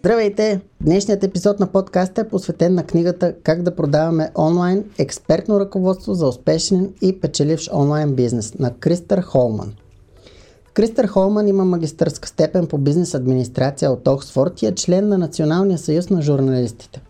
Здравейте! Днешният епизод на подкаста е посветен на книгата Как да продаваме онлайн експертно ръководство за успешен и печеливш онлайн бизнес на Кристър Холман. Кристър Холман има магистърска степен по бизнес администрация от Оксфорд и е член на Националния съюз на журналистите.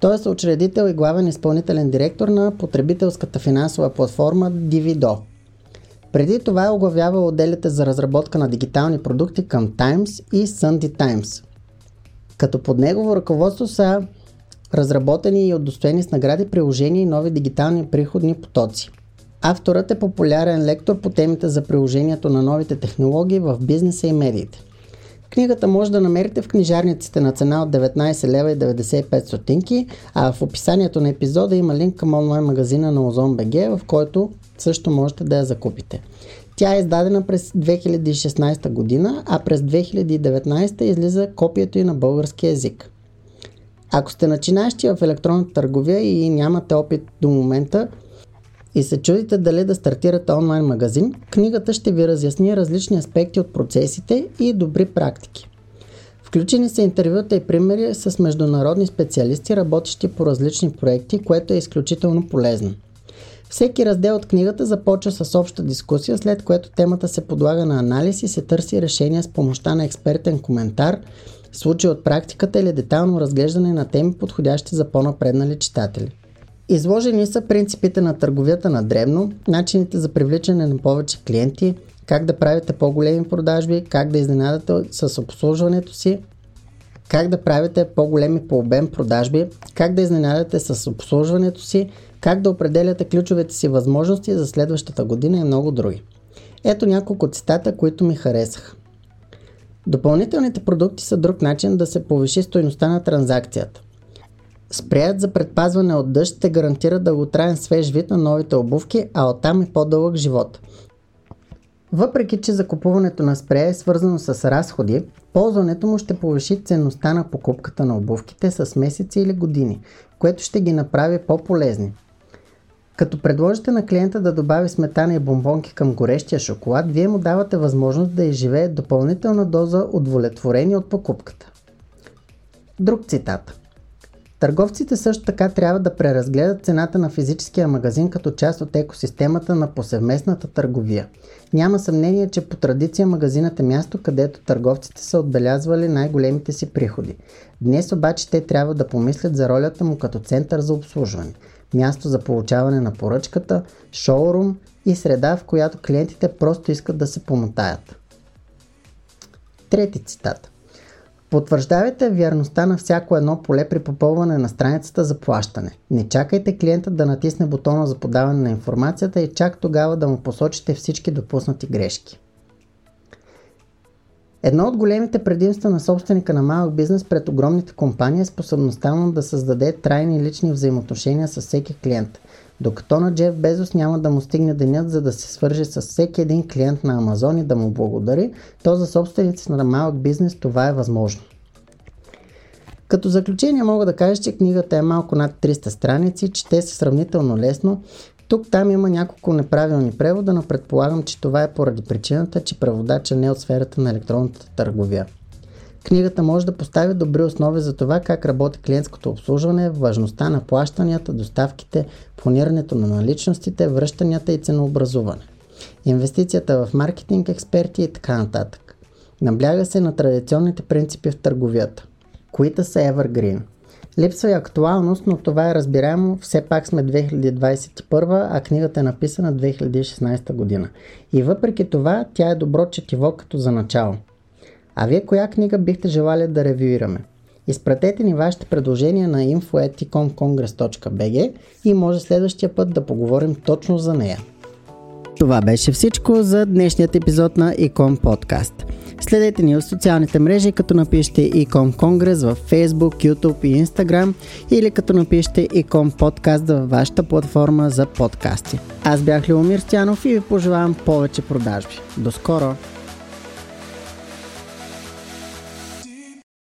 Той е съучредител и главен изпълнителен директор на потребителската финансова платформа Divido. Преди това е оглавявал отделите за разработка на дигитални продукти към Times и Sunday Times – като под негово ръководство са разработени и удостоени с награди приложения и нови дигитални приходни потоци. Авторът е популярен лектор по темите за приложението на новите технологии в бизнеса и медиите. Книгата може да намерите в книжарниците на цена от 19 лева и 95 стотинки, а в описанието на епизода има линк към онлайн магазина на Ozon.bg, в който също можете да я закупите. Тя е издадена през 2016 година, а през 2019 излиза копието и на български язик. Ако сте начинащи в електронната търговия и нямате опит до момента и се чудите дали да стартирате онлайн магазин, книгата ще ви разясни различни аспекти от процесите и добри практики. Включени са интервюта и примери с международни специалисти, работещи по различни проекти, което е изключително полезно. Всеки раздел от книгата започва с обща дискусия, след което темата се подлага на анализ и се търси решение с помощта на експертен коментар, случай от практиката или детално разглеждане на теми, подходящи за по-напреднали читатели. Изложени са принципите на търговията на дребно, начините за привличане на повече клиенти, как да правите по-големи продажби, как да изненадате с обслужването си, как да правите по-големи по обем продажби, как да изненадате с обслужването си, как да определяте ключовете си възможности за следващата година и много други. Ето няколко цитата, които ми харесаха. Допълнителните продукти са друг начин да се повиши стоеността на транзакцията. Спреят за предпазване от дъжд ще гарантира дълготраен свеж вид на новите обувки, а оттам и по-дълъг живот. Въпреки, че закупуването на спрея е свързано с разходи, ползването му ще повиши ценността на покупката на обувките с месеци или години, което ще ги направи по-полезни. Като предложите на клиента да добави сметана и бомбонки към горещия шоколад, вие му давате възможност да изживее допълнителна доза удовлетворение от покупката. Друг цитат. Търговците също така трябва да преразгледат цената на физическия магазин като част от екосистемата на повсеместната търговия. Няма съмнение, че по традиция магазинът е място, където търговците са отбелязвали най-големите си приходи. Днес обаче те трябва да помислят за ролята му като център за обслужване – място за получаване на поръчката, шоурум и среда, в която клиентите просто искат да се помотаят. Трети цитат. Потвърждавайте вярността на всяко едно поле при попълване на страницата за плащане. Не чакайте клиента да натисне бутона за подаване на информацията и чак тогава да му посочите всички допуснати грешки. Едно от големите предимства на собственика на малък бизнес пред огромните компании е способността му да създаде трайни лични взаимоотношения с всеки клиент. Докато на Джеф Безос няма да му стигне денят, за да се свърже с всеки един клиент на Амазон и да му благодари, то за собственици на малък бизнес това е възможно. Като заключение мога да кажа, че книгата е малко над 300 страници, чете се сравнително лесно, тук там има няколко неправилни превода, но предполагам, че това е поради причината, че преводача не е от сферата на електронната търговия. Книгата може да постави добри основи за това как работи клиентското обслужване, важността на плащанията, доставките, планирането на наличностите, връщанията и ценообразуване. Инвестицията в маркетинг, експерти и така нататък. Набляга се на традиционните принципи в търговията, които са evergreen – Липсва и актуалност, но това е разбираемо. Все пак сме 2021, а книгата е написана 2016 година. И въпреки това, тя е добро четиво като за начало. А вие коя книга бихте желали да ревюираме? Изпратете ни вашите предложения на info.ecomcongress.bg и може следващия път да поговорим точно за нея. Това беше всичко за днешният епизод на Ecom Podcast. Следете ни в социалните мрежи, като напишете Ecom Congress в Facebook, YouTube и Instagram или като напишете Ecom Podcast във вашата платформа за подкасти. Аз бях Любомир Стянов и ви пожелавам повече продажби. До скоро!